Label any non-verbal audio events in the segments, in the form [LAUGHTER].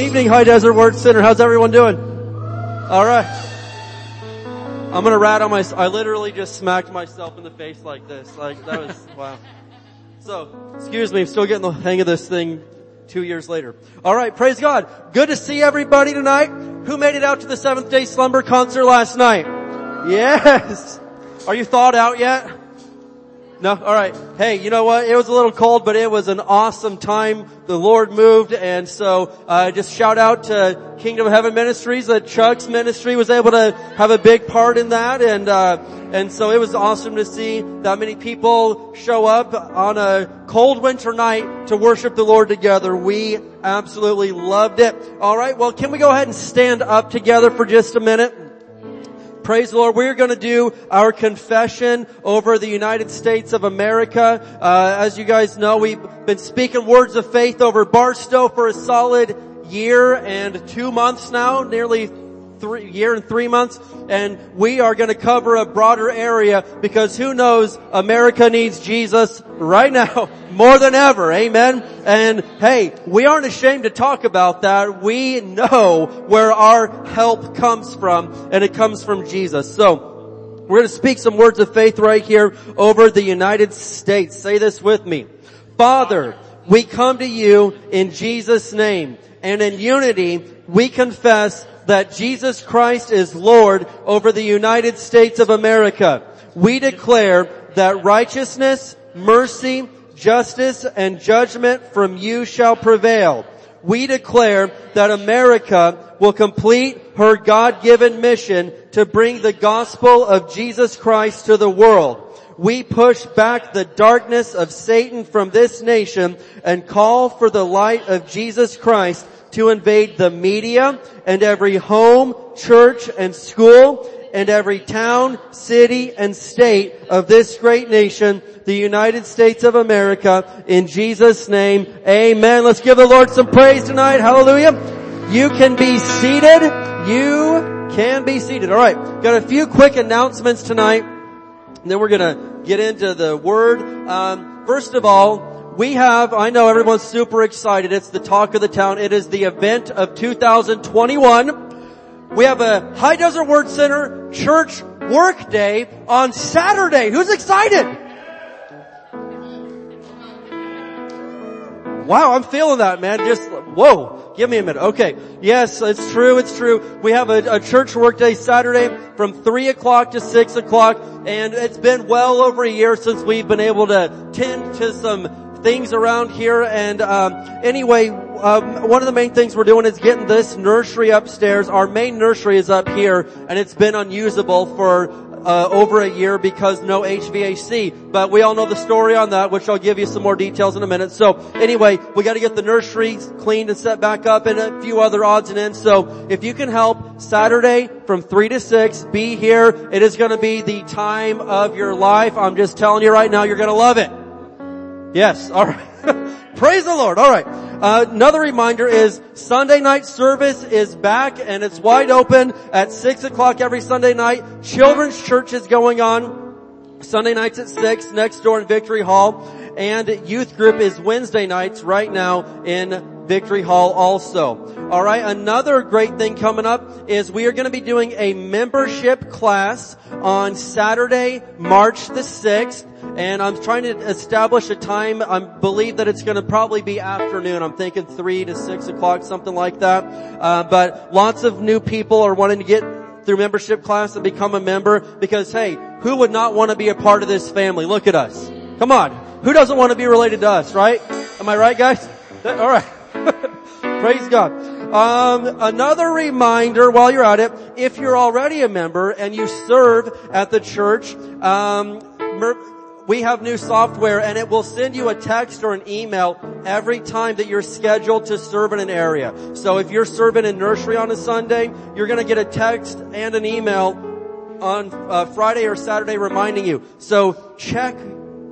Good evening, High Desert Word Center. How's everyone doing? All right. I'm gonna rat on my, I literally just smacked myself in the face like this. Like, that was, [LAUGHS] wow. So, excuse me, I'm still getting the hang of this thing two years later. Alright, praise God. Good to see everybody tonight. Who made it out to the seventh day slumber concert last night? Yes! Are you thawed out yet? No? Alright. Hey, you know what? It was a little cold, but it was an awesome time. The Lord moved, and so, uh, just shout out to Kingdom of Heaven Ministries that Chuck's ministry was able to have a big part in that, and, uh, and so it was awesome to see that many people show up on a cold winter night to worship the Lord together. We absolutely loved it. Alright, well can we go ahead and stand up together for just a minute? Praise the Lord. We're going to do our confession over the United States of America. Uh, as you guys know, we've been speaking words of faith over Barstow for a solid year and two months now, nearly three, year and three months, and we are going to cover a broader area because who knows, America needs Jesus right now [LAUGHS] more than ever. Amen. And hey, we aren't ashamed to talk about that. We know where our help comes from, and it comes from Jesus. So, we're going to speak some words of faith right here over the United States. Say this with me. Father, we come to you in Jesus' name, and in unity, we confess that Jesus Christ is Lord over the United States of America. We declare that righteousness, mercy, justice, and judgment from you shall prevail. We declare that America will complete her God-given mission to bring the gospel of Jesus Christ to the world. We push back the darkness of Satan from this nation and call for the light of Jesus Christ to invade the media and every home, church, and school and every town, city, and state of this great nation, the United States of America, in Jesus' name, amen. Let's give the Lord some praise tonight. Hallelujah. You can be seated. You can be seated. Alright, got a few quick announcements tonight. And then we're gonna get into the Word. Um, first of all, we have, I know everyone's super excited. It's the talk of the town. It is the event of 2021. We have a High Desert Word Center church work day on Saturday. Who's excited? Wow, I'm feeling that, man. Just, whoa, give me a minute. Okay. Yes, it's true, it's true. We have a, a church workday Saturday from 3 o'clock to 6 o'clock, and it's been well over a year since we've been able to tend to some things around here. And um, anyway, um, one of the main things we're doing is getting this nursery upstairs. Our main nursery is up here, and it's been unusable for uh, over a year because no HVAC. But we all know the story on that, which I'll give you some more details in a minute. So anyway, we got to get the nursery cleaned and set back up, and a few other odds and ends. So if you can help, Saturday from three to six, be here. It is going to be the time of your life. I'm just telling you right now, you're going to love it. Yes, alright. [LAUGHS] Praise the Lord. Alright. Uh, another reminder is Sunday night service is back and it's wide open at 6 o'clock every Sunday night. Children's church is going on Sunday nights at 6 next door in Victory Hall. And youth group is Wednesday nights right now in Victory Hall also. Alright, another great thing coming up is we are going to be doing a membership class on Saturday, March the 6th. And I'm trying to establish a time. I believe that it's going to probably be afternoon. I'm thinking 3 to 6 o'clock, something like that. Uh, but lots of new people are wanting to get through membership class and become a member because hey, who would not want to be a part of this family? Look at us. Come on. Who doesn't want to be related to us, right? Am I right guys? [LAUGHS] Alright. [LAUGHS] Praise God. Um, another reminder while you're at it, if you're already a member and you serve at the church, um, we have new software and it will send you a text or an email every time that you're scheduled to serve in an area. So if you're serving in nursery on a Sunday, you're going to get a text and an email on uh, Friday or Saturday reminding you. So check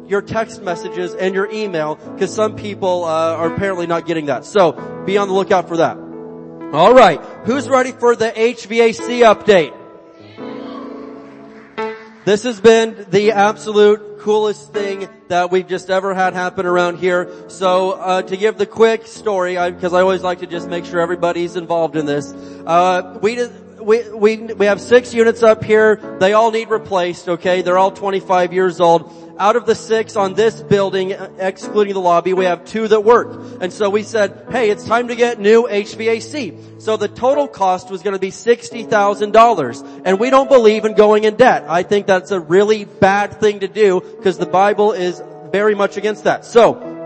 your text messages and your email because some people uh, are apparently not getting that. So be on the lookout for that. All right, who's ready for the HVAC update? This has been the absolute coolest thing that we've just ever had happen around here. So, uh, to give the quick story, because I, I, always like to just make sure everybody's involved in this, uh, we we, we, we have six units up here. They all need replaced, okay? They're all 25 years old. Out of the six on this building, excluding the lobby, we have two that work. And so we said, hey, it's time to get new HVAC. So the total cost was going to be $60,000. And we don't believe in going in debt. I think that's a really bad thing to do because the Bible is very much against that. So,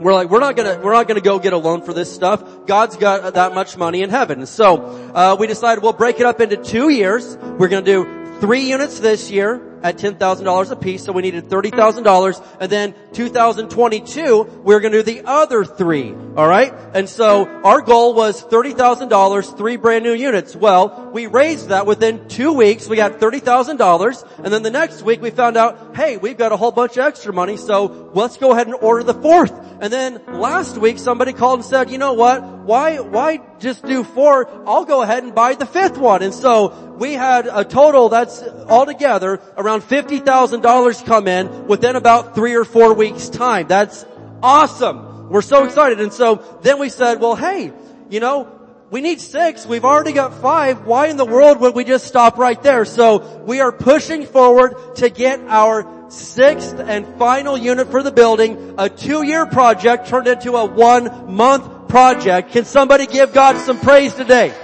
we're like, we're not gonna, we're not gonna go get a loan for this stuff. God's got that much money in heaven. So, uh, we decided we'll break it up into two years. We're gonna do three units this year at $10,000 a piece, so we needed $30,000. And then 2022, we're gonna do the other three. Alright? And so our goal was $30,000, three brand new units. Well, we raised that within two weeks. We got $30,000. And then the next week we found out, hey, we've got a whole bunch of extra money, so let's go ahead and order the fourth. And then last week somebody called and said, you know what? Why, why just do four? I'll go ahead and buy the fifth one. And so we had a total that's altogether around around $50,000 come in within about three or four weeks time. That's awesome. We're so excited. And so then we said, well, hey, you know, we need six. We've already got five. Why in the world would we just stop right there? So we are pushing forward to get our sixth and final unit for the building, a two-year project turned into a one-month project. Can somebody give God some praise today?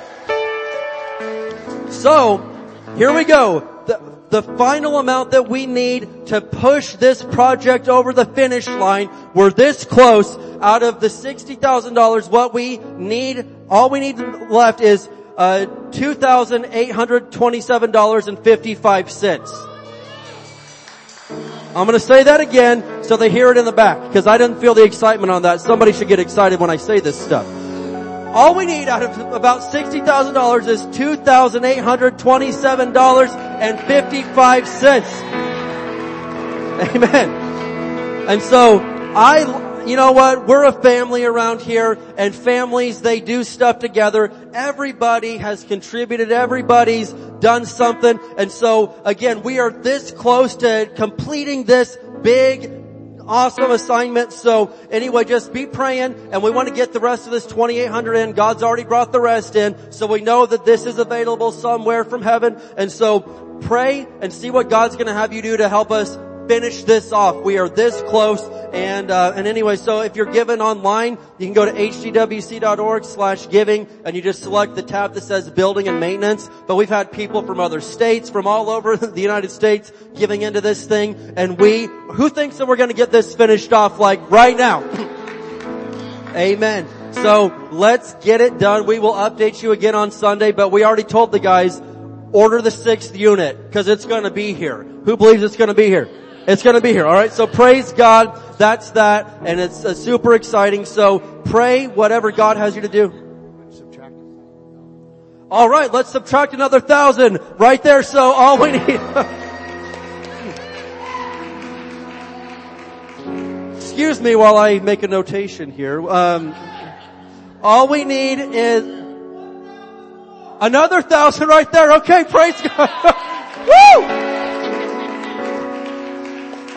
So, here we go the final amount that we need to push this project over the finish line. We're this close. Out of the $60,000, what we need, all we need left is uh, $2,827.55. I'm to say that again so they hear it in the back because I didn't feel the excitement on that. Somebody should get excited when I say this stuff. All we need out of about $60,000 is $2,827.55. Amen. And so I, you know what? We're a family around here and families, they do stuff together. Everybody has contributed. Everybody's done something. And so again, we are this close to completing this big awesome assignment. So anyway, just be praying and we want to get the rest of this 2800 in. God's already brought the rest in. So we know that this is available somewhere from heaven. And so pray and see what God's going to have you do to help us finish this off. We are this close. And, uh, and anyway, so if you're given online, you can go to hdwc.org slash giving and you just select the tab that says building and maintenance. But we've had people from other states, from all over [LAUGHS] the United States giving into this thing. And we, who thinks that we're going to get this finished off like right now? [LAUGHS] Amen. So let's get it done. We will update you again on Sunday, but we already told the guys, order the sixth unit because it's going to be here. Who believes it's going to be here? It's gonna be here, alright? So praise God, that's that, and it's uh, super exciting, so pray whatever God has you to do. Alright, let's subtract another thousand, right there, so all we need. [LAUGHS] Excuse me while I make a notation here. Um, all we need is another thousand right there. Okay, praise God. [LAUGHS] Woo!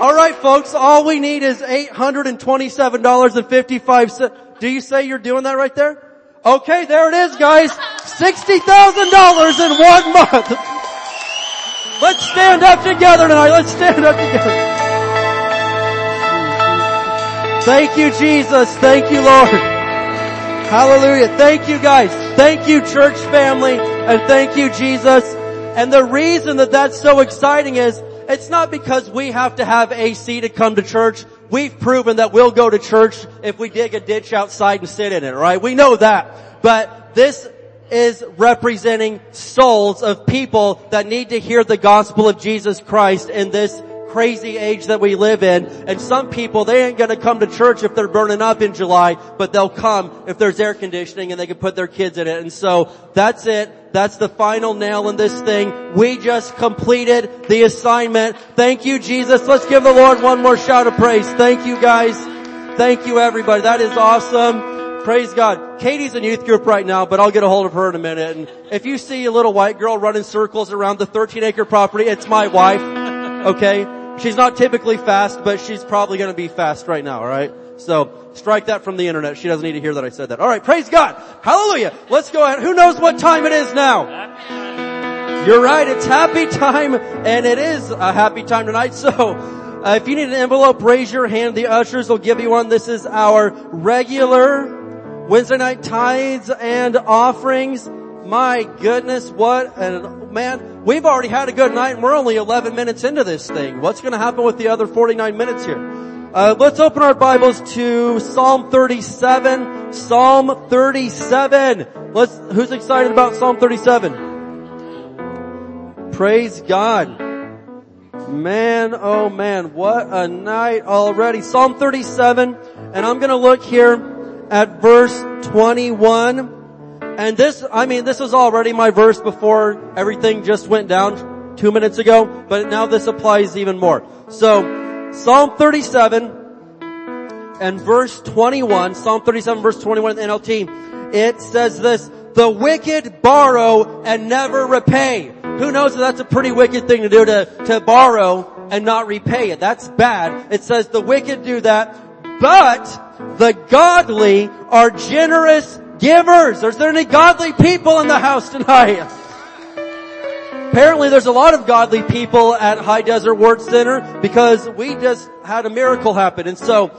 All right, folks, all we need is $827.55. Do you say you're doing that right there? Okay, there it is, guys. $60,000 in one month. Let's stand up together tonight. Let's stand up together. Thank you, Jesus. Thank you, Lord. Hallelujah. Thank you, guys. Thank you, church family. And thank you, Jesus. And the reason that that's so exciting is it's not because we have to have AC to come to church. We've proven that we'll go to church if we dig a ditch outside and sit in it, right? We know that. But this is representing souls of people that need to hear the gospel of Jesus Christ in this crazy age that we live in. And some people, they ain't gonna come to church if they're burning up in July, but they'll come if there's air conditioning and they can put their kids in it. And so that's it. That's the final nail in this thing. We just completed the assignment. Thank you, Jesus. Let's give the Lord one more shout of praise. Thank you guys. Thank you everybody. That is awesome. Praise God. Katie's in youth group right now, but I'll get a hold of her in a minute. And if you see a little white girl running circles around the 13 acre property, it's my wife. Okay? She's not typically fast, but she's probably to be fast right now, alright? So, strike that from the internet. She doesn't need to hear that I said that. Alright, praise God! Hallelujah! Let's go ahead. Who knows what time it is now? You're right, it's happy time, and it is a happy time tonight, so, uh, if you need an envelope, raise your hand. The ushers will give you one. This is our regular Wednesday night tithes and offerings. My goodness, what, and man, we've already had a good night and we're only 11 minutes into this thing. What's gonna happen with the other 49 minutes here? Uh, let's open our Bibles to Psalm 37. Psalm 37. Let's, who's excited about Psalm 37? Praise God. Man, oh man, what a night already. Psalm 37, and I'm gonna look here at verse 21. And this, I mean, this was already my verse before everything just went down two minutes ago, but now this applies even more. So, Psalm 37 and verse 21, Psalm 37 verse 21 in the NLT, it says this, the wicked borrow and never repay. Who knows that that's a pretty wicked thing to do to, to borrow and not repay it. That's bad. It says the wicked do that, but the godly are generous givers. Is there any godly people in the house tonight? Apparently there's a lot of godly people at High Desert Word Center because we just had a miracle happen. And so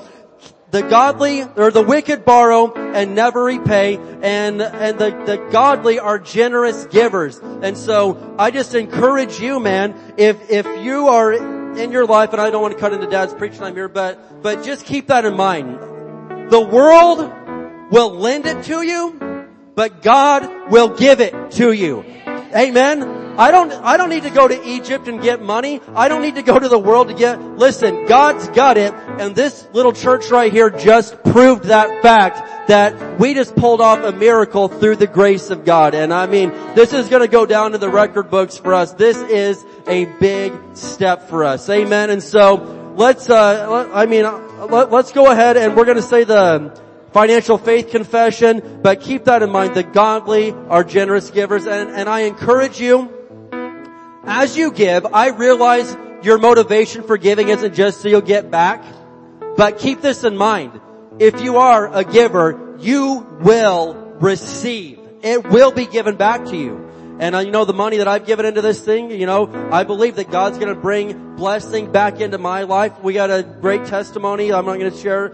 the godly or the wicked borrow and never repay and, and the, the godly are generous givers. And so I just encourage you, man, if, if you are in your life, and I don't want to cut into dad's preaching time here, but, but just keep that in mind. The world will lend it to you, but God will give it to you. Amen. I don't, I don't need to go to Egypt and get money. I don't need to go to the world to get, listen, God's got it. And this little church right here just proved that fact that we just pulled off a miracle through the grace of God. And I mean, this is gonna go down to the record books for us. This is a big step for us. Amen. And so let's, uh, I mean, let, us go ahead and we're gonna say the, financial faith confession, but keep that in mind. The godly are generous givers and, and I encourage you, as you give, I realize your motivation for giving isn't just so you'll get back, but keep this in mind. If you are a giver, you will receive. It will be given back to you. And uh, you know, the money that I've given into this thing, you know, I believe that God's gonna bring blessing back into my life. We got a great testimony. I'm not gonna share.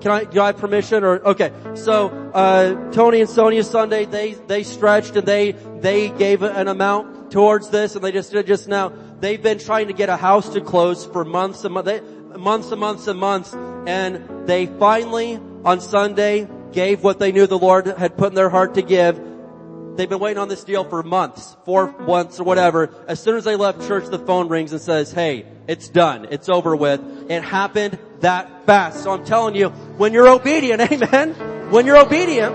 Can I, do I have permission or, okay. So, uh, Tony and Sonia Sunday, they, they stretched and they, they gave an amount towards this and they just did just now. They've been trying to get a house to close for months and months, months and months and months. And they finally, on Sunday, gave what they knew the Lord had put in their heart to give They've been waiting on this deal for months, four months or whatever. As soon as they left church, the phone rings and says, hey, it's done. It's over with. It happened that fast. So I'm telling you, when you're obedient, [LAUGHS] amen, when you're obedient,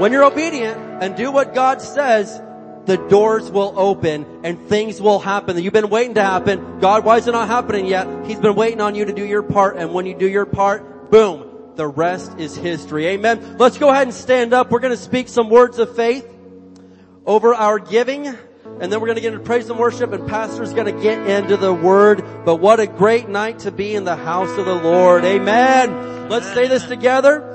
when you're obedient and do what God says, the doors will open and things will happen that you've been waiting to happen. God, why is it not happening yet? He's been waiting on you to do your part and when you do your part, boom, the rest is history. Amen. Let's go ahead and stand up. We're going to speak some words of faith over our giving. And then we're going to get into praise and worship and pastor's going to get into the word. But what a great night to be in the house of the Lord. Amen. Let's say this together.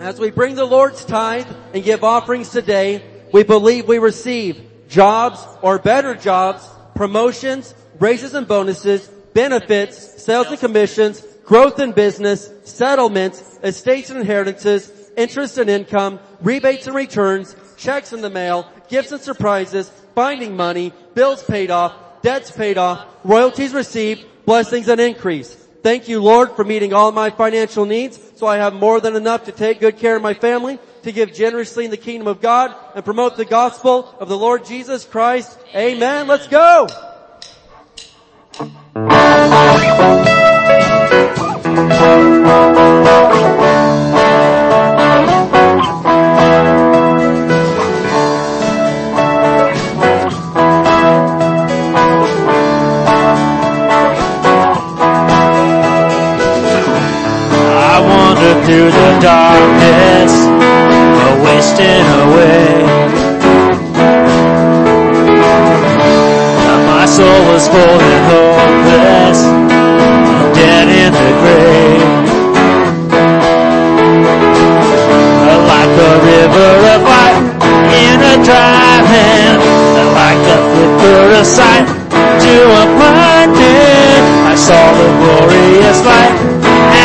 As we bring the Lord's tithe and give offerings today, we believe we receive jobs or better jobs, promotions, raises and bonuses, benefits, sales and commissions, growth in business, settlements, estates and inheritances, interest and income, rebates and returns, checks in the mail, gifts and surprises, finding money, bills paid off, debts paid off, royalties received, blessings and increase. Thank you Lord for meeting all my financial needs so I have more than enough to take good care of my family, to give generously in the kingdom of God and promote the gospel of the Lord Jesus Christ. Amen. Let's go. through [LAUGHS] the darkness are wasting away. Now my soul was full and hopeless, and dead in the grave. Like a river of light in a dry land, like a flicker of sight to a blind man, I saw the glorious light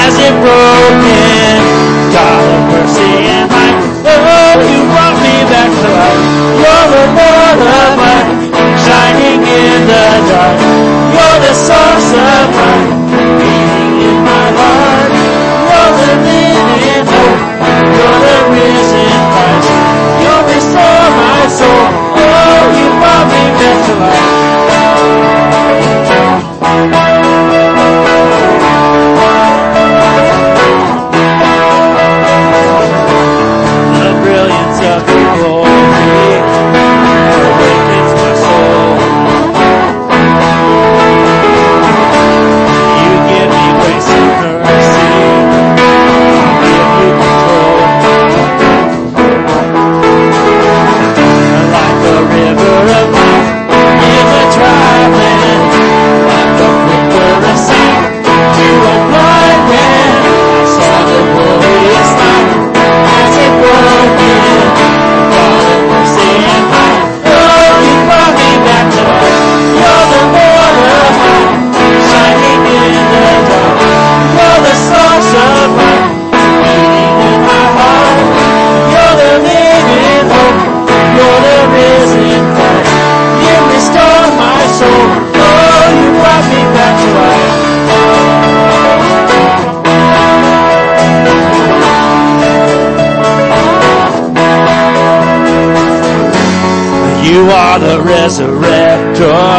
as it broke in. God of mercy and might. Oh, you brought me back to life. You're the Lord of light, shining in the dark. You're the source of life. favor. resurrector.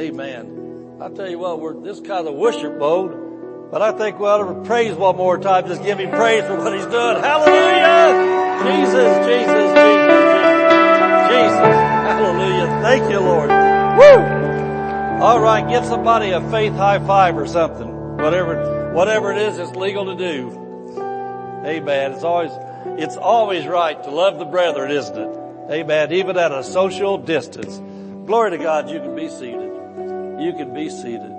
Amen. I tell you what, we're this kind of worship mode, but I think we ought to praise one more time. Just give him praise for what he's done. Hallelujah! Jesus, Jesus, Jesus, Jesus, Jesus. Hallelujah. Thank you, Lord. Woo! All right, give somebody a faith high five or something. Whatever, whatever it is, it's legal to do. Amen. It's always, it's always right to love the brethren, isn't it? Amen. Even at a social distance. Glory to God, you can be seated. You can be seated.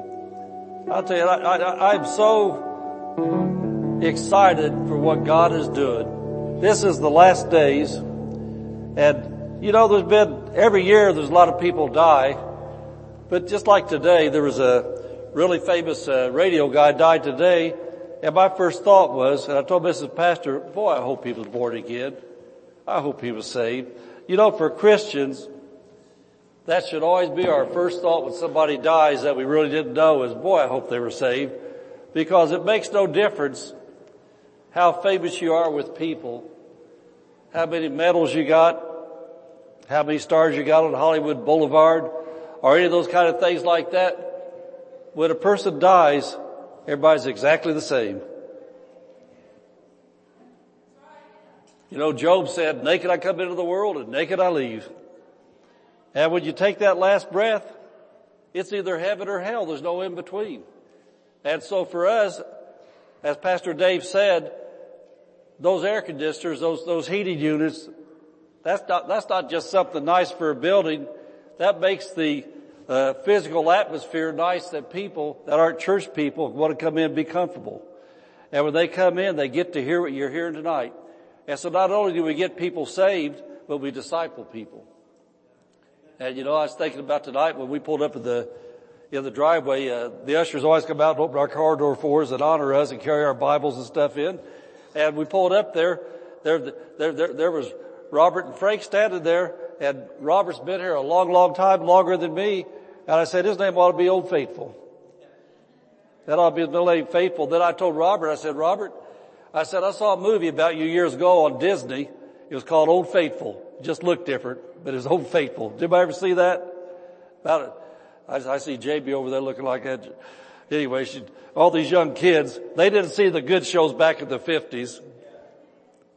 I'll tell you, I, I, I'm so excited for what God is doing. This is the last days. And, you know, there's been, every year there's a lot of people die. But just like today, there was a really famous uh, radio guy died today. And my first thought was, and I told Mrs. Pastor, boy, I hope he was born again. I hope he was saved. You know, for Christians, that should always be our first thought when somebody dies that we really didn't know is, boy, I hope they were saved. Because it makes no difference how famous you are with people, how many medals you got, how many stars you got on Hollywood Boulevard, or any of those kind of things like that. When a person dies, everybody's exactly the same. You know, Job said, naked I come into the world and naked I leave. And when you take that last breath, it's either heaven or hell. There's no in between. And so for us, as Pastor Dave said, those air conditioners, those, those heating units, that's not, that's not just something nice for a building. That makes the uh, physical atmosphere nice that people that aren't church people want to come in and be comfortable. And when they come in, they get to hear what you're hearing tonight. And so not only do we get people saved, but we disciple people. And you know, I was thinking about tonight when we pulled up at the, in the driveway, uh, the ushers always come out and open our car door for us and honor us and carry our Bibles and stuff in. And we pulled up there, there, there, there, there was Robert and Frank standing there and Robert's been here a long, long time, longer than me. And I said, his name ought to be Old Faithful. That ought to be his middle name, Faithful. Then I told Robert, I said, Robert, I said, I saw a movie about you years ago on Disney. It was called Old Faithful. It just looked different, but it was Old Faithful. Did anybody ever see that? About it. I, I see JB over there looking like that. Anyway, she, all these young kids, they didn't see the good shows back in the 50s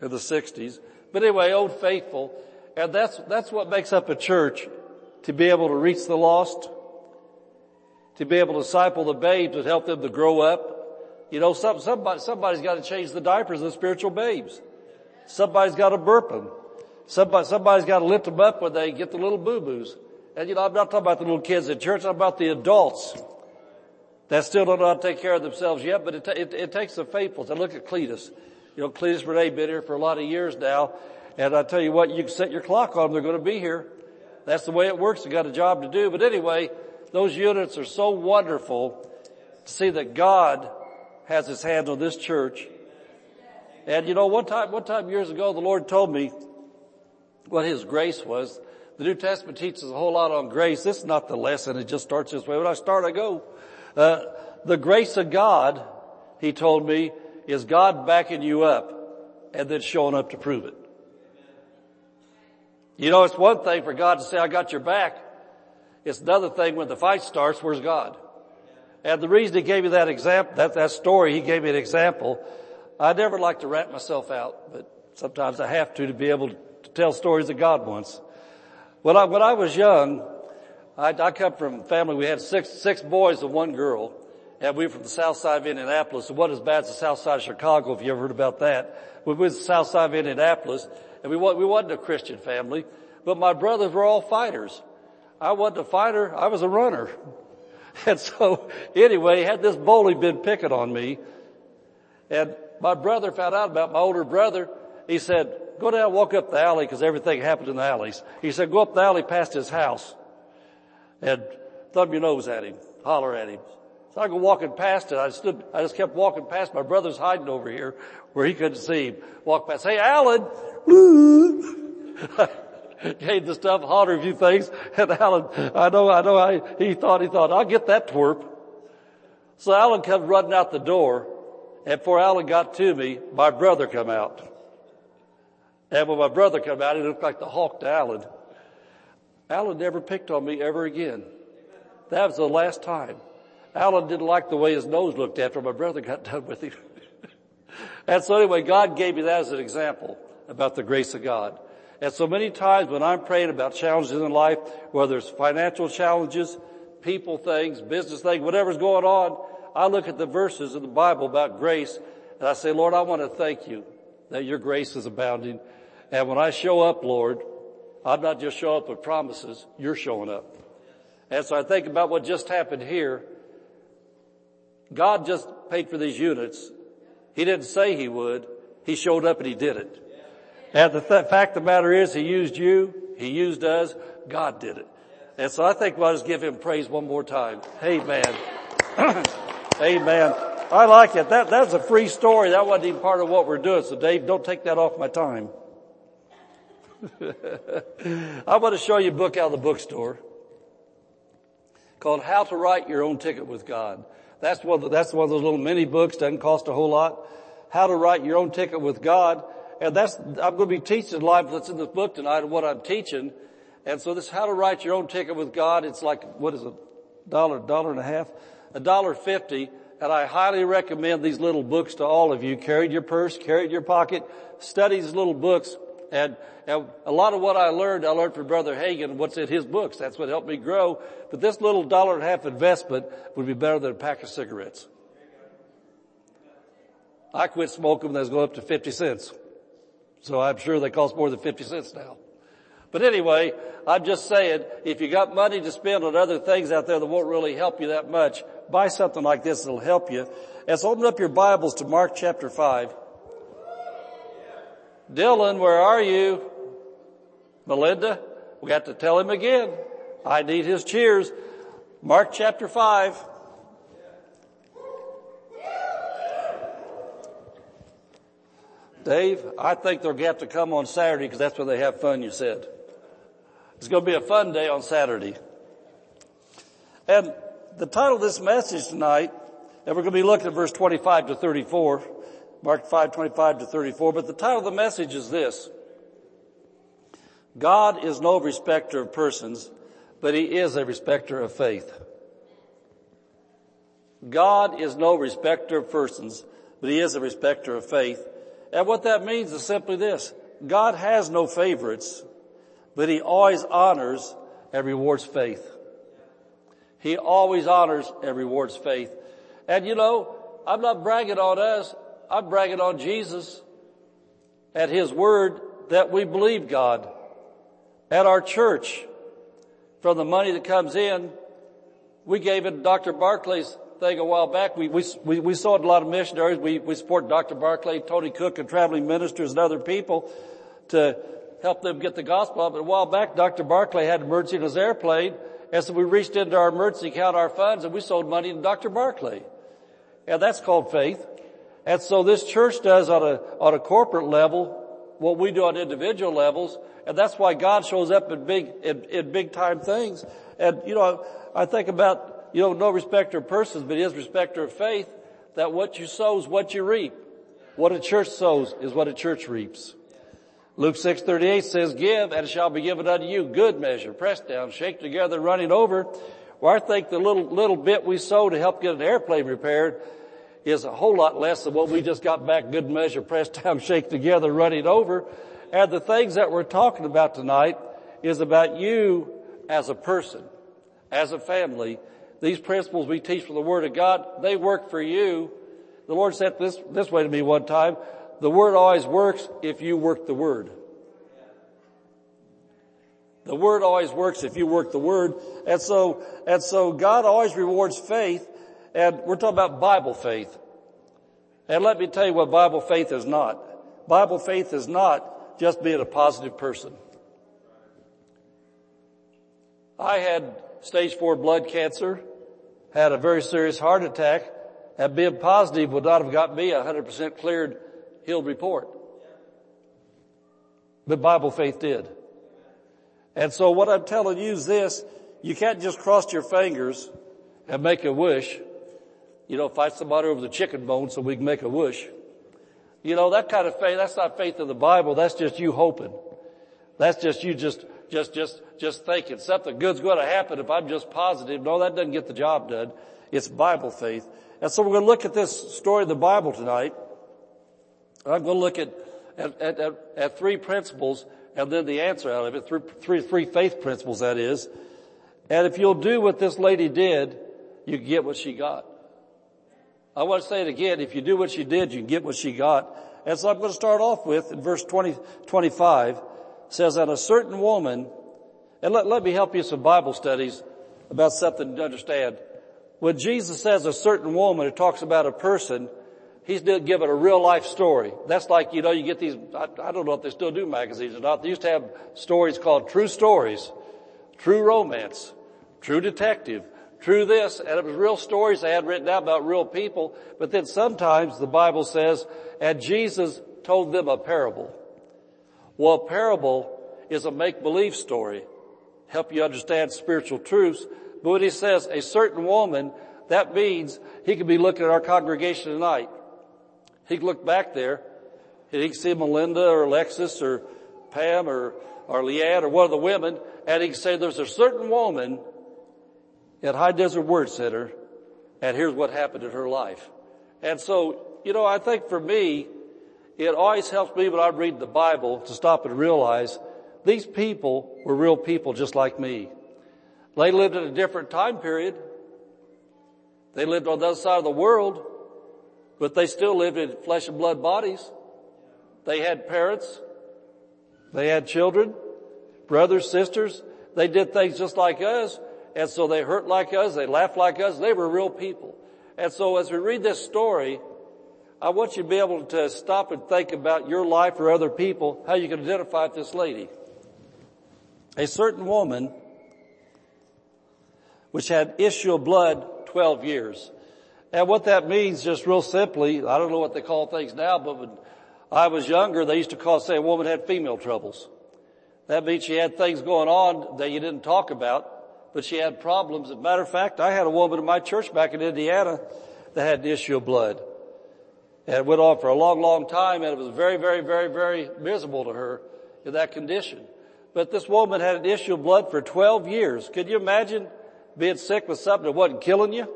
or the 60s. But anyway, Old Faithful, and that's, that's what makes up a church, to be able to reach the lost, to be able to disciple the babes and help them to grow up. You know, some, somebody, somebody's got to change the diapers of the spiritual babes. Somebody's got to burp them. Somebody, somebody's got to lift them up when they get the little boo-boos. And you know, I'm not talking about the little kids in church, I'm about the adults that still don't know how to take care of themselves yet, but it, it, it takes the faithfuls. I look at Cletus. You know, Cletus Renee been here for a lot of years now, and I tell you what, you can set your clock on them, they're going to be here. That's the way it works. They got a job to do. But anyway, those units are so wonderful to see that God has his hand on this church. And you know, one time, one time years ago, the Lord told me what his grace was. The New Testament teaches a whole lot on grace. This is not the lesson. It just starts this way. When I start, I go, uh, the grace of God, he told me, is God backing you up and then showing up to prove it. You know, it's one thing for God to say, I got your back. It's another thing when the fight starts, where's God? And the reason he gave me that example, that, that story, he gave me an example. I never like to rant myself out, but sometimes I have to to be able to tell stories that God wants. When I, when I was young, I, I come from a family, we had six, six boys and one girl. And we were from the south side of Indianapolis. Wasn't as bad as the south side of Chicago, if you ever heard about that. We were the south side of Indianapolis, and we, we wasn't a Christian family, but my brothers were all fighters. I wasn't a fighter, I was a runner. [LAUGHS] And so, anyway, had this bully been picking on me, and my brother found out about my older brother, he said, go down, walk up the alley, because everything happened in the alleys. He said, go up the alley past his house, and thumb your nose at him, holler at him. So I go walking past it. I stood, I just kept walking past. My brother's hiding over here where he couldn't see him. Walk past. Hey, Alan! [LAUGHS] Gave the stuff, hollered a few things. And Alan, I know, I know, I, he thought, he thought, I'll get that twerp. So Alan comes running out the door. And before Alan got to me, my brother come out. And when my brother come out, he looked like the hawk to Alan. Alan never picked on me ever again. That was the last time. Alan didn't like the way his nose looked after my brother got [LAUGHS] done with him. and so anyway, God gave me that as an example about the grace of God. And so many times when I'm praying about challenges in life, whether it's financial challenges, people things, business things, whatever's going on, I look at the verses in the Bible about grace and I say, Lord, I want to thank you that your grace is abounding. And when I show up, Lord, I'm not just showing up with promises, you're showing up. And so I think about what just happened here God just paid for these units. He didn't say he would. He showed up and he did it. And the th- fact of the matter is he used you. He used us. God did it. And so I think we'll just give him praise one more time. Amen. [CLEARS THROAT] Amen. I like it. That, that's a free story. That wasn't even part of what we're doing. So Dave, don't take that off my time. [LAUGHS] I want to show you a book out of the bookstore called How to Write Your Own Ticket with God. That's one, the, that's one of those little mini books, doesn't cost a whole lot. How to write your own ticket with God. And that's, I'm going to be teaching live that's in this book tonight and what I'm teaching. And so this how to write your own ticket with God, it's like, what is it? Dollar, dollar and a half? A dollar fifty. And I highly recommend these little books to all of you. Carry it your purse, carry it in your pocket, study these little books. And, and, a lot of what I learned, I learned from Brother Hagin, what's in his books. That's what helped me grow. But this little dollar and a half investment would be better than a pack of cigarettes. I quit smoking when going up to 50 cents. So I'm sure they cost more than 50 cents now. But anyway, I'm just saying, if you got money to spend on other things out there that won't really help you that much, buy something like this that'll help you. Let's open up your Bibles to Mark chapter 5. Dylan, where are you? Melinda, we got to tell him again. I need his cheers. Mark chapter 5. Dave, I think they'll have to come on Saturday because that's where they have fun, you said. It's going to be a fun day on Saturday. And the title of this message tonight, and we're going to be looking at verse 25 to 34. Mark 5, 25 to 34. But the title of the message is this. God is no respecter of persons, but he is a respecter of faith. God is no respecter of persons, but he is a respecter of faith. And what that means is simply this. God has no favorites, but he always honors and rewards faith. He always honors and rewards faith. And you know, I'm not bragging on us. I'm bragging on Jesus at his word that we believe God. At our church, from the money that comes in, we gave it Dr. Barclay's thing a while back. We, we, we, saw a lot of missionaries. We, we support Dr. Barclay, Tony Cook, and traveling ministers and other people to help them get the gospel out. But a while back, Dr. Barclay had an emergency in his airplane. And so we reached into our emergency account, our funds, and we sold money to Dr. Barclay. And that's called faith. And so this church does on a, on a corporate level what we do on individual levels. And that's why God shows up in big, in, in big time things. And, you know, I think about, you know, no respecter of persons, but he is respecter of faith, that what you sow is what you reap. What a church sows is what a church reaps. Luke 6:38 says, "Give, and it shall be given unto you, good measure, pressed down, shake together, running over." Well, I think the little little bit we sow to help get an airplane repaired is a whole lot less than what we just got back, good measure, [LAUGHS] pressed down, shake together, running over. And the things that we're talking about tonight is about you as a person, as a family. These principles we teach from the Word of God, they work for you. The Lord said this this way to me one time. The word always works if you work the word. The word always works if you work the word. And so, and so God always rewards faith. And we're talking about Bible faith. And let me tell you what Bible faith is not. Bible faith is not just being a positive person. I had stage four blood cancer, had a very serious heart attack, and being positive would not have got me 100% cleared he'll report. But Bible faith did. And so what I'm telling you is this, you can't just cross your fingers and make a wish. You know, fight somebody over the chicken bone so we can make a wish. You know, that kind of faith, that's not faith in the Bible, that's just you hoping. That's just you just, just, just, just thinking something good's going to happen if I'm just positive. No, that doesn't get the job done. It's Bible faith. And so we're going to look at this story of the Bible tonight. I'm going to look at, at, at, at, three principles and then the answer out of it, three, three, three faith principles that is. And if you'll do what this lady did, you get what she got. I want to say it again. If you do what she did, you get what she got. And so I'm going to start off with in verse 20, 25 says that a certain woman, and let, let me help you some Bible studies about something to understand. When Jesus says a certain woman, it talks about a person he's given a real life story. That's like, you know, you get these, I, I, don't know if they still do magazines or not. They used to have stories called true stories, true romance, true detective, true this, and it was real stories they had written down about real people. But then sometimes the Bible says, and Jesus told them a parable. Well, a parable is a make-believe story, help you understand spiritual truths. But when he says a certain woman, that means he could be looking at our congregation tonight he could look back there and he could see Melinda or Alexis or Pam or, or Leanne or one of the women and he could say there's a certain woman at High Desert Word Center and here's what happened in her life. And so, you know, I think for me, it always helps me when I read the Bible to stop and realize these people were real people just like me. They lived in a different time period. They lived on the other side of the world. But they still lived in flesh and blood bodies. They had parents. They had children, brothers, sisters. They did things just like us. And so they hurt like us. They laughed like us. They were real people. And so as we read this story, I want you to be able to stop and think about your life or other people, how you can identify with this lady. A certain woman, which had issue of blood 12 years. And what that means, just real simply, I don't know what they call things now, but when I was younger, they used to call, say a woman had female troubles. That means she had things going on that you didn't talk about, but she had problems. As a matter of fact, I had a woman in my church back in Indiana that had an issue of blood. And it went on for a long, long time and it was very, very, very, very miserable to her in that condition. But this woman had an issue of blood for 12 years. Could you imagine being sick with something that wasn't killing you?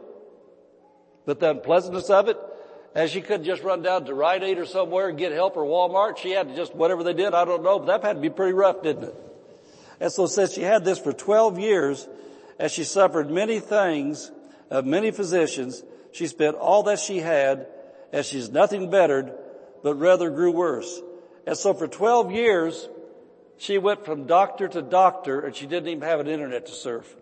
But the unpleasantness of it, as she couldn't just run down to Rite Aid or somewhere and get help or Walmart, she had to just, whatever they did, I don't know, but that had to be pretty rough, didn't it? And so since she had this for 12 years, as she suffered many things of many physicians, she spent all that she had as she's nothing bettered, but rather grew worse. And so for 12 years, she went from doctor to doctor and she didn't even have an internet to surf.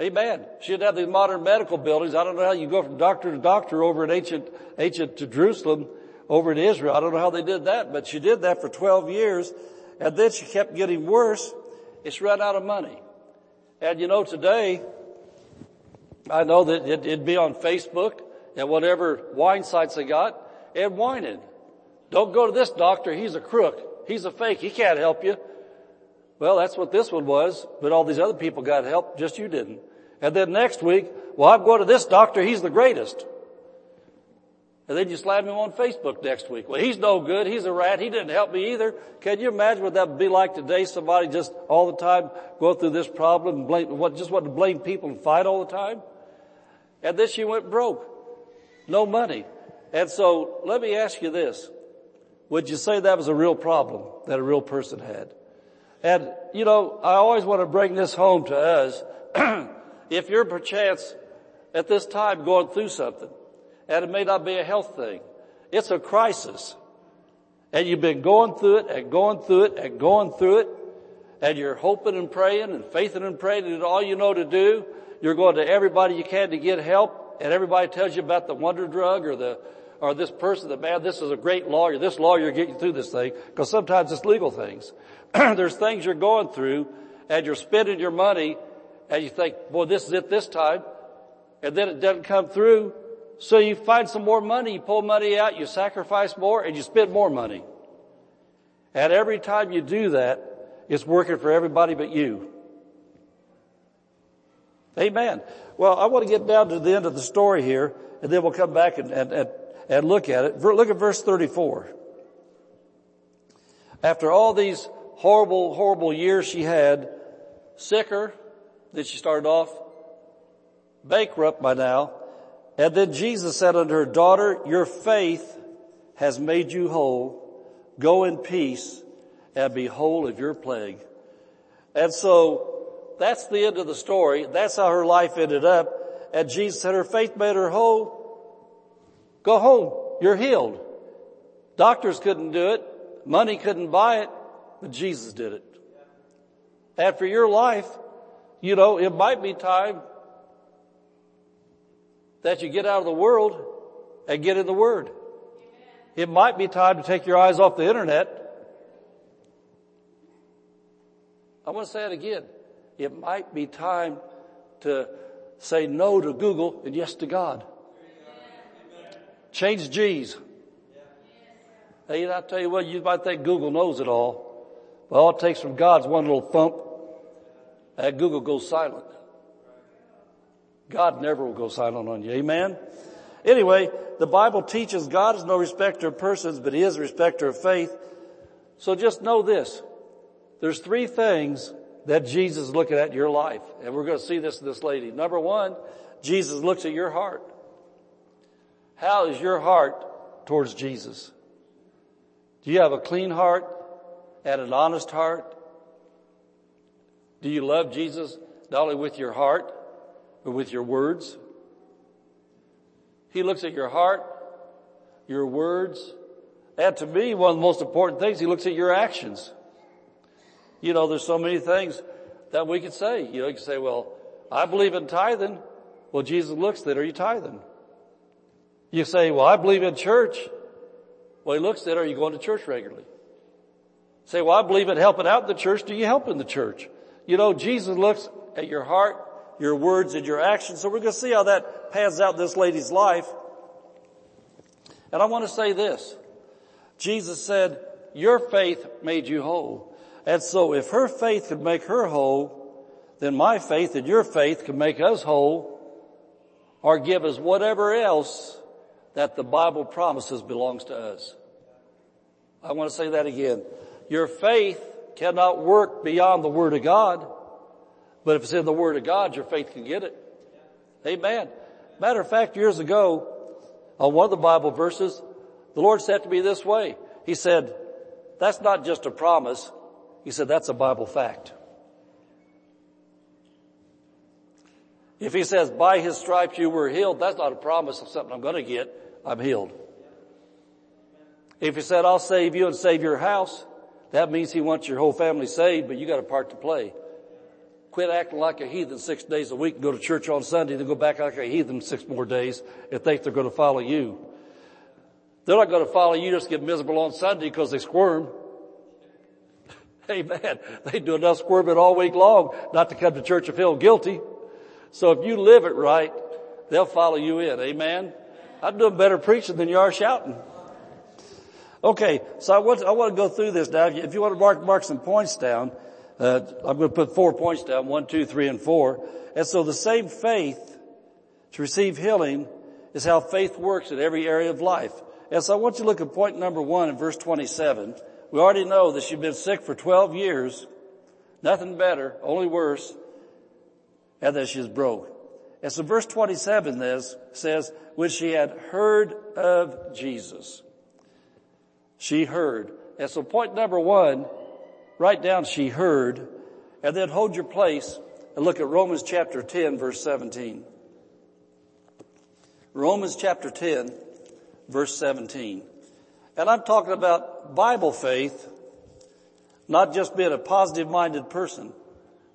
Amen. She didn't have these modern medical buildings. I don't know how you go from doctor to doctor over in ancient, ancient to Jerusalem over in Israel. I don't know how they did that, but she did that for 12 years and then she kept getting worse. It's run out of money. And you know, today, I know that it, would be on Facebook and whatever wine sites they got and whining. Don't go to this doctor. He's a crook. He's a fake. He can't help you. Well, that's what this one was, but all these other people got help, just you didn't. And then next week, well, I'm going to this doctor. He's the greatest. And then you slam him on Facebook next week. Well, he's no good. He's a rat. He didn't help me either. Can you imagine what that would be like today? Somebody just all the time go through this problem and blame, what, just want to blame people and fight all the time? And then she went broke. No money. And so let me ask you this. Would you say that was a real problem that a real person had? And, you know, I always want to bring this home to us. [CLEARS THROAT] if you're perchance at this time going through something, and it may not be a health thing. It's a crisis. And you've been going through it and going through it and going through it. And you're hoping and praying and faithing and praying and all you know to do. You're going to everybody you can to get help and everybody tells you about the wonder drug or the, or this person that man, this is a great lawyer. This lawyer get you through this thing because sometimes it's legal things. [CLEARS THROAT] There's things you're going through and you're spending your money and you think, boy, this is it this time. And then it doesn't come through so you find some more money, you pull money out, you sacrifice more, and you spend more money. And every time you do that, it's working for everybody but you. Amen. Well, I want to get down to the end of the story here, and then we'll come back and, and, and, and look at it. Look at verse 34. After all these horrible, horrible year she had, sicker than she started off, bankrupt by now, and then Jesus said unto her, daughter, your faith has made you whole. Go in peace and be whole of your plague. And so that's the end of the story. That's how her life ended up. And Jesus said her faith made her whole. Go home. You're healed. Doctors couldn't do it. Money couldn't buy it, but Jesus did it. For your life, you know, it might be time that you get out of the world and get in the Word. It might be time to take your eyes off the internet. I want to say it again. It might be time to say no to Google and yes to God. Change G's. Hey, I tell you what, you might think Google knows it all. But all it takes from God's one little thump, that Google goes silent. God never will go silent on you. Amen? Anyway, the Bible teaches God is no respecter of persons, but He is a respecter of faith. So just know this. There's three things that Jesus is looking at in your life. And we're going to see this in this lady. Number one, Jesus looks at your heart. How is your heart towards Jesus? Do you have a clean heart and an honest heart? Do you love Jesus not only with your heart, but with your words. He looks at your heart, your words, and to me, one of the most important things, he looks at your actions. You know, there's so many things that we could say. You know, you can say, well, I believe in tithing. Well, Jesus looks at, it. are you tithing? You say, well, I believe in church. Well, he looks at, it. are you going to church regularly? Say, well, I believe in helping out the church. Do you help in the church? You know, Jesus looks at your heart, your words and your actions. So we're going to see how that pans out this lady's life. And I want to say this. Jesus said, your faith made you whole. And so if her faith could make her whole, then my faith and your faith can make us whole or give us whatever else that the Bible promises belongs to us. I want to say that again. Your faith cannot work beyond the Word of God. But if it's in the Word of God, your faith can get it. Amen. Matter of fact, years ago, on one of the Bible verses, the Lord said to me this way. He said, that's not just a promise. He said, that's a Bible fact. If he says, by his stripes you were healed, that's not a promise of something I'm going to get. I'm healed. If he said, I'll save you and save your house, that means he wants your whole family saved, but you got a part to play. Quit acting like a heathen six days a week and go to church on Sunday, then go back like a heathen six more days and think they're going to follow you. They're not going to follow you just get miserable on Sunday because they squirm. [LAUGHS] Amen. They do enough squirming all week long not to come to church and feel guilty. So if you live it right, they'll follow you in. Amen. I'm doing better preaching than you are shouting. Okay, so I want, I want to go through this now. If you want to mark, mark some points down, uh, I'm going to put four points down, one, two, three, and four. And so the same faith to receive healing is how faith works in every area of life. And so I want you to look at point number one in verse 27. We already know that she's been sick for 12 years, nothing better, only worse, and that she's broke. And so verse 27 this says, when she had heard of Jesus, she heard. And so point number one, write down she heard, and then hold your place and look at Romans chapter 10 verse 17. Romans chapter 10 verse 17. And I'm talking about Bible faith, not just being a positive minded person,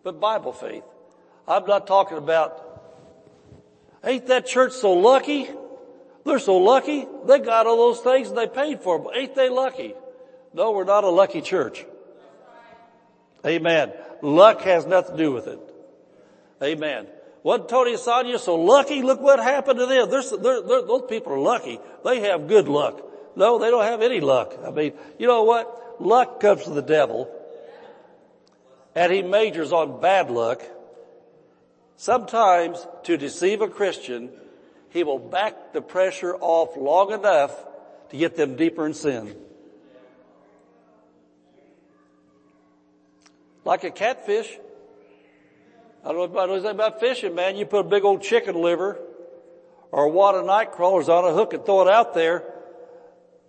but Bible faith. I'm not talking about, ain't that church so lucky? They're so lucky. They got all those things and they paid for them. Ain't they lucky? No, we're not a lucky church. Amen. Luck has nothing to do with it. Amen. Wasn't Tony Sonia so lucky? Look what happened to them. They're, they're, they're, those people are lucky. They have good luck. No, they don't have any luck. I mean, you know what? Luck comes from the devil. And he majors on bad luck. Sometimes to deceive a Christian, he will back the pressure off long enough to get them deeper in sin. Like a catfish. I don't know anything about fishing, man. You put a big old chicken liver or a wad of night crawlers on a hook and throw it out there.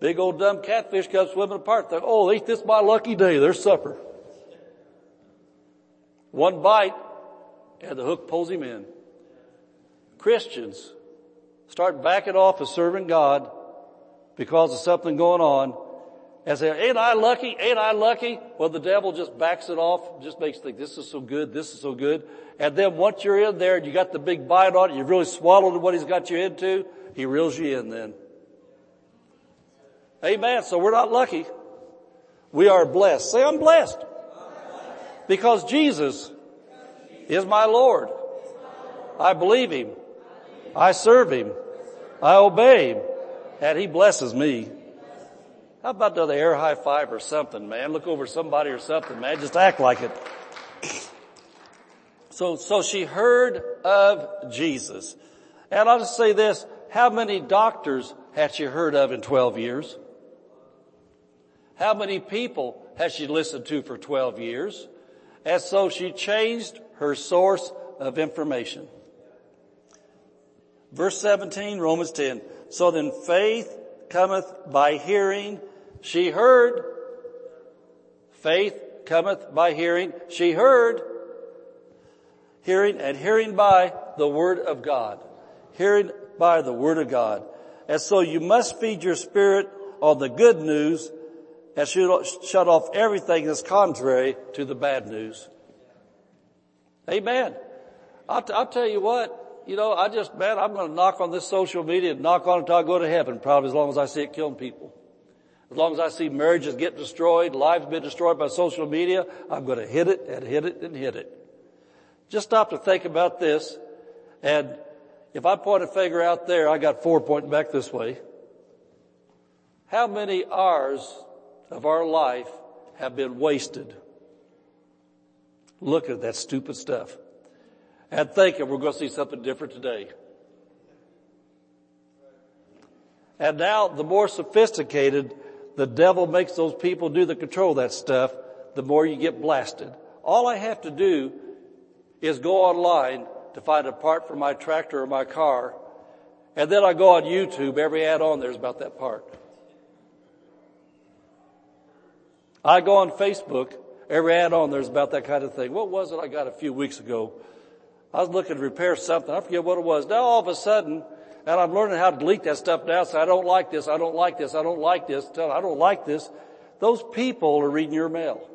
Big old dumb catfish comes swimming apart. Think, oh, eat this is my lucky day. There's supper. One bite and the hook pulls him in. Christians start backing off of serving God because of something going on and say, ain't I lucky? Ain't I lucky? Well, the devil just backs it off, just makes you think this is so good, this is so good. And then once you're in there and you got the big bite on it, you've really swallowed what he's got you into, he reels you in then. Amen. So we're not lucky. We are blessed. Say, I'm blessed. Because Jesus is my Lord. I believe Him. I serve Him. I obey Him. And He blesses me. How about the air high five or something, man? Look over somebody or something, man. Just act like it. So, so she heard of Jesus. And I'll just say this, how many doctors had she heard of in 12 years? How many people has she listened to for 12 years? And so she changed her source of information. Verse 17, Romans 10. So then faith cometh by hearing. She heard. Faith cometh by hearing. She heard. Hearing and hearing by the word of God. Hearing by the word of God. And so you must feed your spirit on the good news and shut off everything that's contrary to the bad news. Amen. I'll, t- I'll tell you what, you know, I just, man, I'm going to knock on this social media and knock on it until I go to heaven, probably as long as I see it killing people. As long as I see marriages get destroyed, lives being destroyed by social media, I'm going to hit it and hit it and hit it. Just stop to think about this. And if I point a finger out there, I got four pointing back this way. How many hours of our life have been wasted looking at that stupid stuff and thinking we're going to see something different today. And now the more sophisticated the devil makes those people do the control that stuff, the more you get blasted. All I have to do is go online to find a part for my tractor or my car And then I go on YouTube, every ad on there is about that part. I go on Facebook, every ad on there is about that kind of thing. What was it I got a few weeks ago? I was looking to repair something. I forget what it was. Now all of a sudden, and I'm learning how to delete that stuff now. So I don't like this. I don't like this. I don't like this. I don't like this. Those people are reading your mail.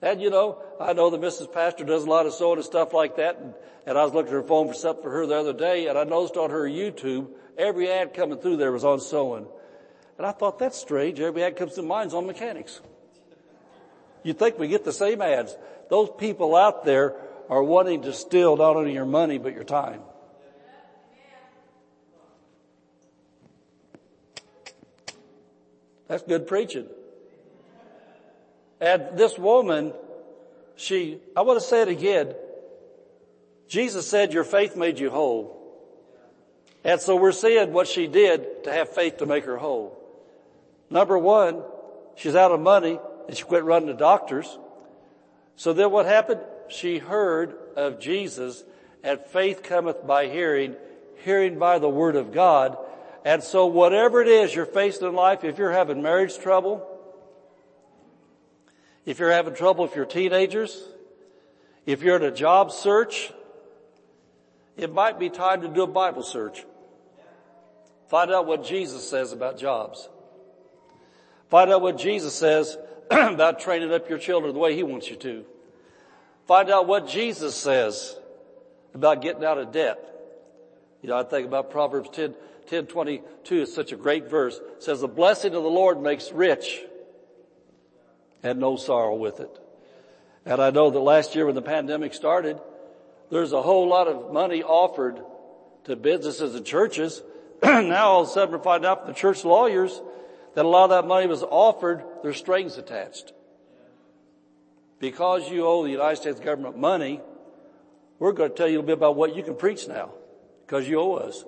And you know, I know that Mrs. Pastor does a lot of sewing and stuff like that. And, and I was looking at her phone for something for her the other day and I noticed on her YouTube, every ad coming through there was on sewing. And I thought that's strange. Every ad comes to mine's on mechanics. You'd think we get the same ads. Those people out there are wanting to steal not only your money, but your time. That's good preaching. And this woman, she, I want to say it again. Jesus said, your faith made you whole. And so we're seeing what she did to have faith to make her whole. Number one, she's out of money and she quit running to doctors. So then what happened? She heard of Jesus and faith cometh by hearing, hearing by the word of God. And so whatever it is you're facing in life, if you're having marriage trouble, if you're having trouble with your teenagers, if you're in a job search, it might be time to do a Bible search. Find out what Jesus says about jobs. Find out what Jesus says [CLEARS THROAT] about training up your children the way He wants you to. Find out what Jesus says about getting out of debt. You know, I think about Proverbs 10, 10 22 is such a great verse. It says, the blessing of the Lord makes rich and no sorrow with it. And I know that last year when the pandemic started, there's a whole lot of money offered to businesses and churches. [CLEARS THROAT] now all of a sudden we find out from the church lawyers that a lot of that money was offered, there's strings attached. Because you owe the United States government money, we're going to tell you a little bit about what you can preach now. Because you owe us.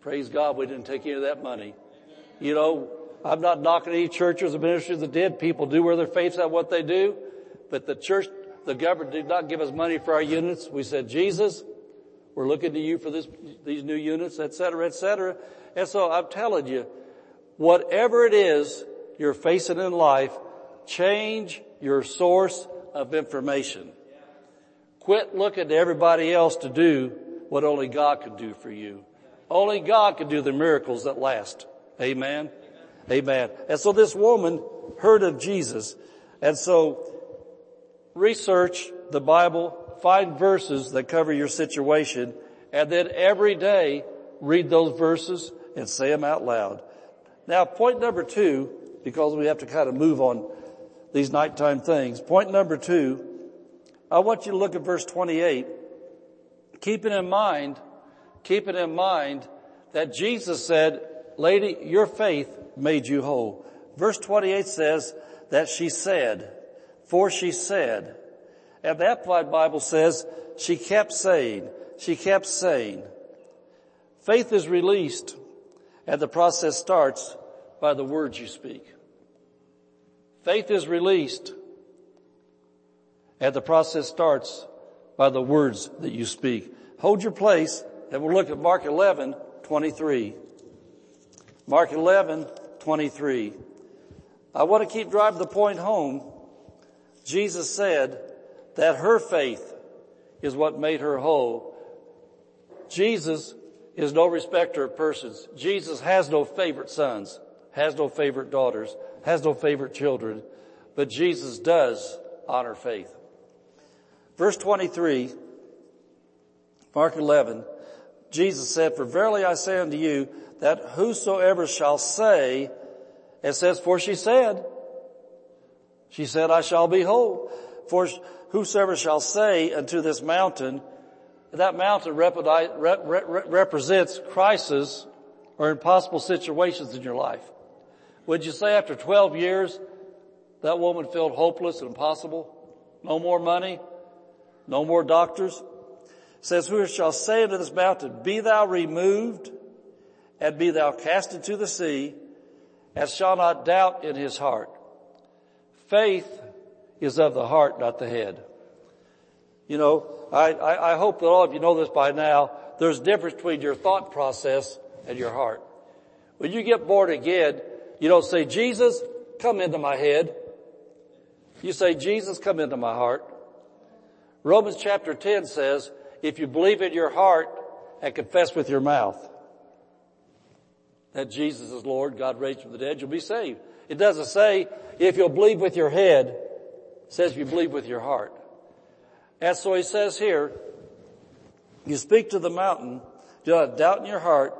Praise God we didn't take any of that money. You know, I'm not knocking any churches or ministries that did. People do where their faith's at what they do. But the church, the government did not give us money for our units. We said, Jesus, we're looking to you for this, these new units, et cetera, et cetera. And so I'm telling you, whatever it is you're facing in life, change your source of information. Quit looking to everybody else to do what only God can do for you. Only God can do the miracles that last. Amen. Amen. And so this woman heard of Jesus. And so research the Bible, find verses that cover your situation, and then every day read those verses and say them out loud. Now point number two, because we have to kind of move on these nighttime things. Point number two, I want you to look at verse 28. Keeping in mind, keeping in mind that Jesus said, lady, your faith made you whole. Verse 28 says that she said, for she said, and the Amplified Bible says she kept saying, she kept saying. Faith is released and the process starts by the words you speak. Faith is released and the process starts by the words that you speak. Hold your place and we'll look at Mark 11, 23. Mark 11, 23. I want to keep driving the point home. Jesus said that her faith is what made her whole. Jesus is no respecter of persons. Jesus has no favorite sons, has no favorite daughters, has no favorite children, but Jesus does honor faith. Verse 23, Mark 11, Jesus said, For verily I say unto you, that whosoever shall say, it says, for she said, she said, I shall be whole. For whosoever shall say unto this mountain, that mountain represents crisis or impossible situations in your life. Would you say after 12 years, that woman felt hopeless and impossible? No more money? No more doctors? It says, who shall say unto this mountain, be thou removed and be thou cast into the sea and shall not doubt in his heart. Faith is of the heart, not the head. You know, I, I, I hope that all of you know this by now. There's a difference between your thought process and your heart. When you get born again, you don't say, Jesus, come into my head. You say, Jesus, come into my heart. Romans chapter 10 says, if you believe in your heart and confess with your mouth that Jesus is Lord, God raised from the dead, you'll be saved. It doesn't say if you'll believe with your head, it says if you believe with your heart. And so he says here, you speak to the mountain, do not doubt in your heart,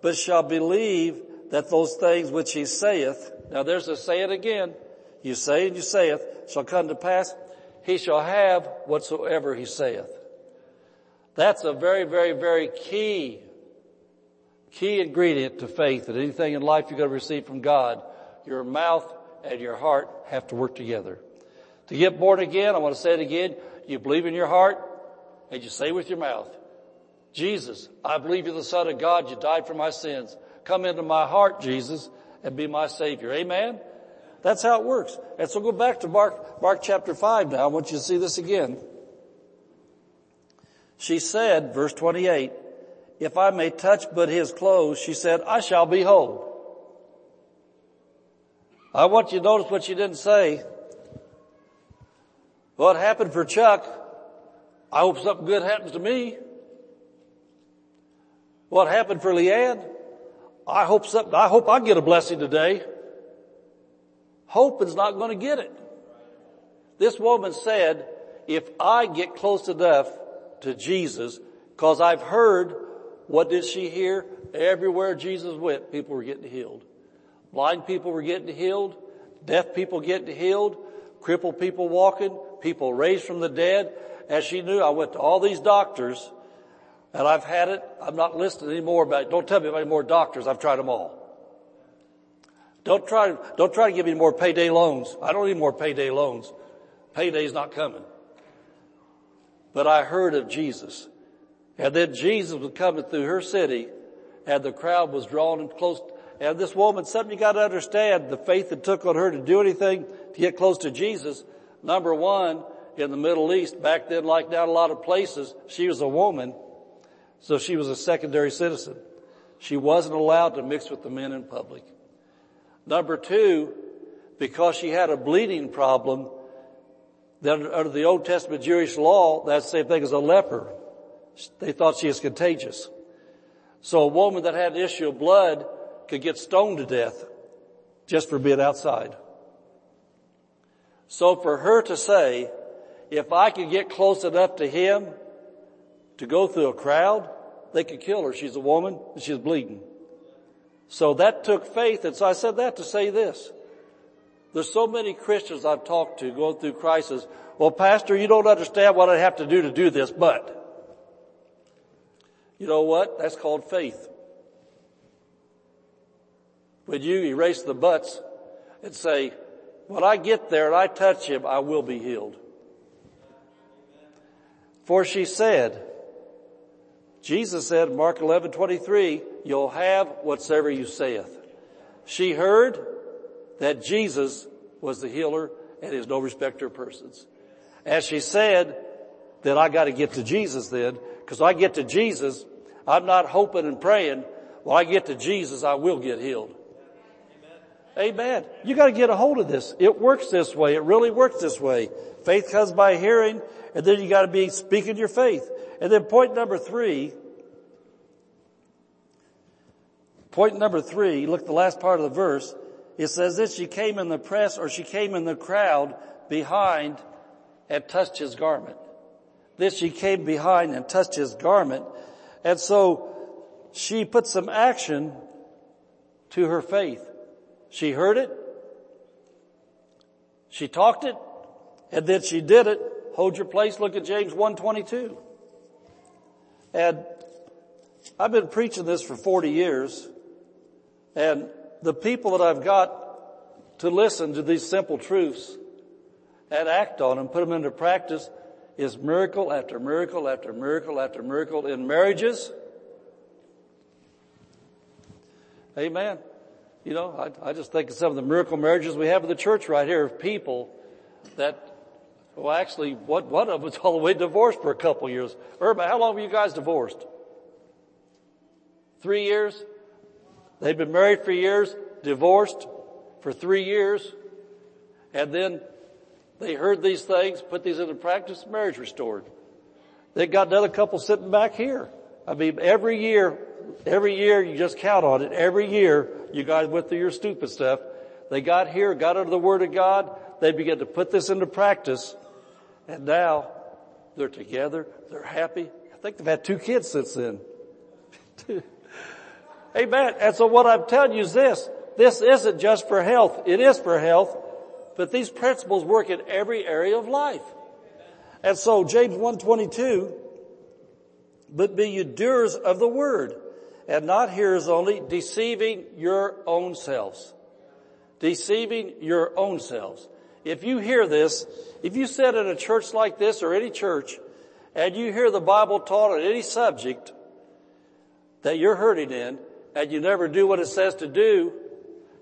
but shall believe that those things which he saith, now there's a say it again, you say and you saith, shall come to pass, he shall have whatsoever he saith. That's a very, very, very key, key ingredient to faith that anything in life you're going to receive from God, your mouth and your heart have to work together. To get born again, I want to say it again, you believe in your heart and you say with your mouth, Jesus, I believe you're the son of God. You died for my sins. Come into my heart, Jesus, and be my savior. Amen. That's how it works. And so go back to Mark, Mark chapter 5 now. I want you to see this again. She said, verse 28, if I may touch but his clothes, she said, I shall be whole. I want you to notice what she didn't say. What happened for Chuck, I hope something good happens to me. What happened for Leanne, I hope I hope I get a blessing today. Hope is not going to get it. This woman said, if I get close enough to Jesus, cause I've heard, what did she hear? Everywhere Jesus went, people were getting healed. Blind people were getting healed. Deaf people getting healed. Crippled people walking. People raised from the dead. As she knew, I went to all these doctors and I've had it. I'm not listing anymore about, don't tell me about any more doctors. I've tried them all. Don't try, don't try to give me more payday loans. I don't need more payday loans. Payday's not coming. But I heard of Jesus. And then Jesus was coming through her city and the crowd was drawn close. And this woman, something you got to understand, the faith it took on her to do anything to get close to Jesus. Number one, in the Middle East, back then like now a lot of places, she was a woman. So she was a secondary citizen. She wasn't allowed to mix with the men in public. Number two, because she had a bleeding problem, then under the Old Testament Jewish law, that's the same thing as a leper. They thought she was contagious. So a woman that had an issue of blood could get stoned to death just for being outside. So for her to say, if I could get close enough to him to go through a crowd, they could kill her. She's a woman and she's bleeding. So that took faith. And so I said that to say this. There's so many Christians I've talked to going through crisis. Well, pastor, you don't understand what I have to do to do this, but you know what? That's called faith. When you erase the buts and say, when I get there and I touch him, I will be healed. For she said, Jesus said, Mark 11, 23, you'll have whatsoever you saith. She heard that Jesus was the healer and is no respecter of persons. As she said, that I gotta get to Jesus then, because I get to Jesus, I'm not hoping and praying, when I get to Jesus, I will get healed. Amen. Amen. You gotta get a hold of this. It works this way. It really works this way. Faith comes by hearing, and then you gotta be speaking your faith. And then point number three, point number three, look at the last part of the verse. It says this, she came in the press or she came in the crowd behind and touched his garment. This she came behind and touched his garment. And so she put some action to her faith. She heard it. She talked it and then she did it. Hold your place. Look at James 122. And I've been preaching this for 40 years and the people that I've got to listen to these simple truths and act on them, put them into practice is miracle after miracle after miracle after miracle in marriages. Amen. You know, I, I just think of some of the miracle marriages we have in the church right here of people that Well, actually, what, one of them's [LAUGHS] all the way divorced for a couple years. Irma, how long were you guys divorced? Three years? They'd been married for years, divorced for three years, and then they heard these things, put these into practice, marriage restored. They got another couple sitting back here. I mean, every year, every year you just count on it. Every year you guys went through your stupid stuff. They got here, got under the Word of God. They began to put this into practice. And now they're together. They're happy. I think they've had two kids since then. [LAUGHS] Amen. And so what I'm telling you is this. This isn't just for health. It is for health. But these principles work in every area of life. And so James 122, but be you doers of the word and not hearers only, deceiving your own selves. Deceiving your own selves. If you hear this, if you sit in a church like this or any church and you hear the Bible taught on any subject that you're hurting in and you never do what it says to do,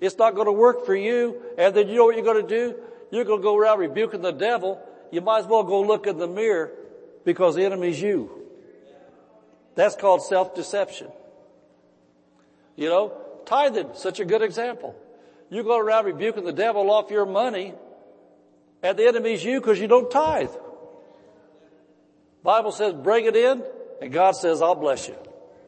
it's not going to work for you. And then you know what you're going to do? You're going to go around rebuking the devil. You might as well go look in the mirror because the enemy's you. That's called self-deception. You know, tithing, such a good example. You go around rebuking the devil off your money and the enemy's you because you don't tithe. Bible says bring it in and God says I'll bless you.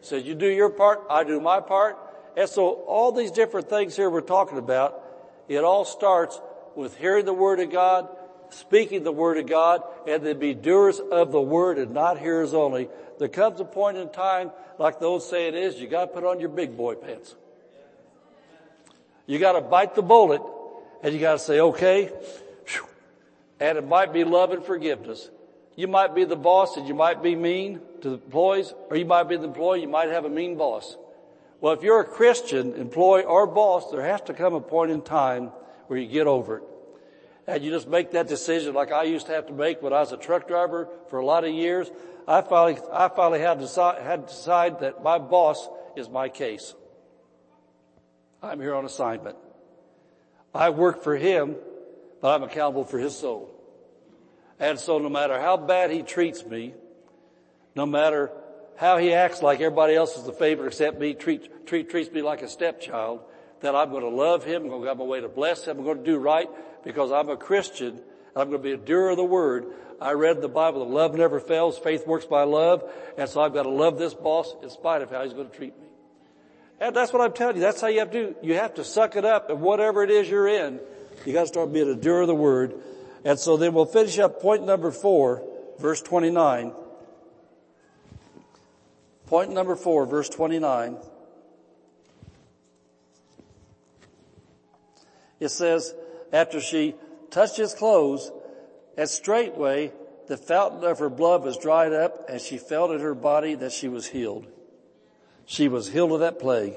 Says you do your part, I do my part. And so all these different things here we're talking about, it all starts with hearing the Word of God, speaking the Word of God, and then be doers of the Word and not hearers only. There comes a point in time, like the old saying is, you gotta put on your big boy pants. You gotta bite the bullet, and you gotta say, okay, and it might be love and forgiveness. You might be the boss and you might be mean to the employees, or you might be the employee, you might have a mean boss. Well, if you're a Christian employee or boss, there has to come a point in time where you get over it. And you just make that decision like I used to have to make when I was a truck driver for a lot of years. I finally, I finally had to decide, had to decide that my boss is my case. I'm here on assignment. I work for him, but I'm accountable for his soul. And so no matter how bad he treats me, no matter how he acts like everybody else is the favorite except me, treat, treat, treats me like a stepchild, that I'm going to love him, I'm going to go my way to bless him, I'm going to do right because I'm a Christian and I'm going to be a doer of the word. I read the Bible that love never fails, faith works by love, and so I've got to love this boss in spite of how he's going to treat me. And that's what I'm telling you. That's how you have to do. You have to suck it up and whatever it is you're in, you got to start being a doer of the word. And so then we'll finish up point number four, verse 29. Point number four, verse 29. It says, after she touched his clothes, and straightway the fountain of her blood was dried up, and she felt in her body that she was healed. She was healed of that plague.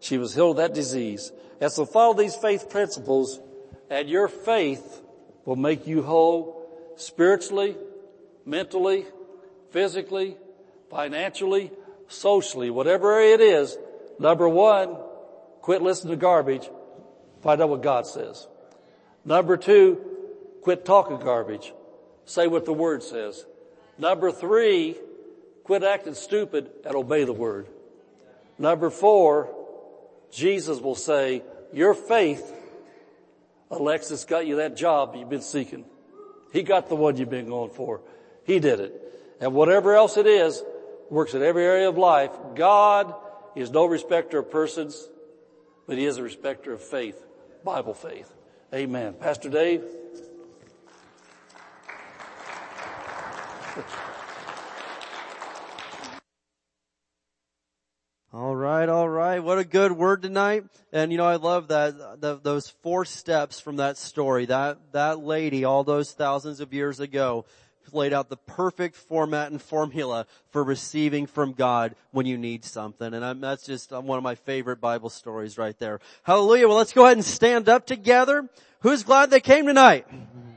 She was healed of that disease. And so follow these faith principles, and your faith will make you whole spiritually, mentally, physically, financially, socially, whatever it is. Number one, quit listening to garbage. Find out what God says. Number two, quit talking garbage. Say what the Word says. Number three, quit acting stupid and obey the Word. Number four, Jesus will say, your faith, Alexis got you that job you've been seeking. He got the one you've been going for. He did it. And whatever else it is, works in every area of life. God is no respecter of persons, but He is a respecter of faith. Bible faith. Amen. Pastor Dave. All right, all right. What a good word tonight. And you know, I love that, the, those four steps from that story. That, that lady all those thousands of years ago laid out the perfect format and formula for receiving from God when you need something. And I'm, that's just one of my favorite Bible stories right there. Hallelujah. Well, let's go ahead and stand up together. Who's glad they came tonight? Mm-hmm.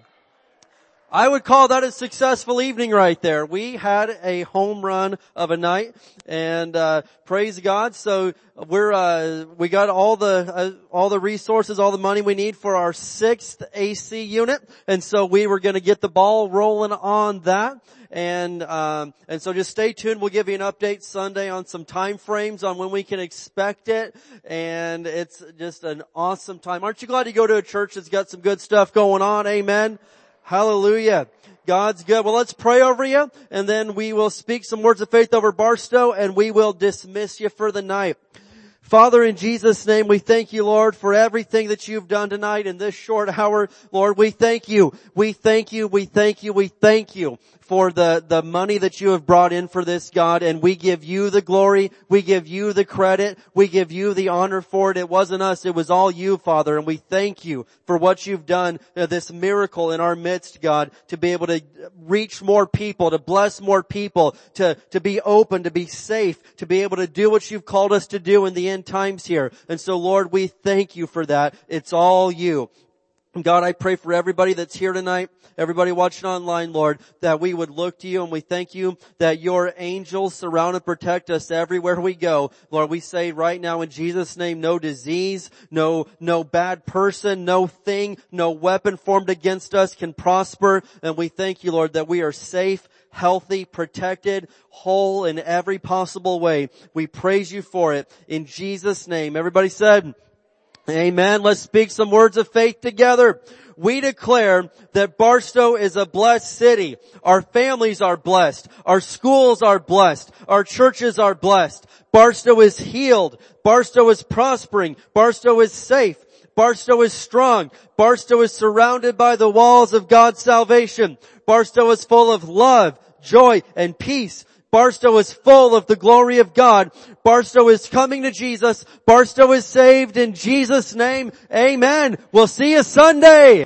I would call that a successful evening right there. We had a home run of a night and, uh, praise God. So we're, uh, we got all the, uh, all the resources, all the money we need for our sixth AC unit. And so we were going to get the ball rolling on that. And, um, and so just stay tuned. We'll give you an update Sunday on some time frames on when we can expect it. And it's just an awesome time. Aren't you glad you go to a church that's got some good stuff going on? Amen. Hallelujah. God's good. Well, let's pray over you and then we will speak some words of faith over Barstow and we will dismiss you for the night. Father, in Jesus' name, we thank you, Lord, for everything that you've done tonight in this short hour. Lord, we thank you. We thank you. We thank you. We thank you for the, the money that you have brought in for this, God, and we give you the glory, we give you the credit, we give you the honor for it. It wasn't us, it was all you, Father, and we thank you for what you've done, uh, this miracle in our midst, God, to be able to reach more people, to bless more people, to, to be open, to be safe, to be able to do what you've called us to do in the end times here. And so Lord, we thank you for that. It's all you. God, I pray for everybody that's here tonight, everybody watching online, Lord, that we would look to you and we thank you that your angels surround and protect us everywhere we go. Lord, we say right now in Jesus name, no disease, no, no bad person, no thing, no weapon formed against us can prosper. And we thank you, Lord, that we are safe, healthy, protected, whole in every possible way. We praise you for it in Jesus name. Everybody said, Amen. Let's speak some words of faith together. We declare that Barstow is a blessed city. Our families are blessed. Our schools are blessed. Our churches are blessed. Barstow is healed. Barstow is prospering. Barstow is safe. Barstow is strong. Barstow is surrounded by the walls of God's salvation. Barstow is full of love, joy, and peace. Barstow is full of the glory of God. Barstow is coming to Jesus. Barstow is saved in Jesus name. Amen. We'll see you Sunday.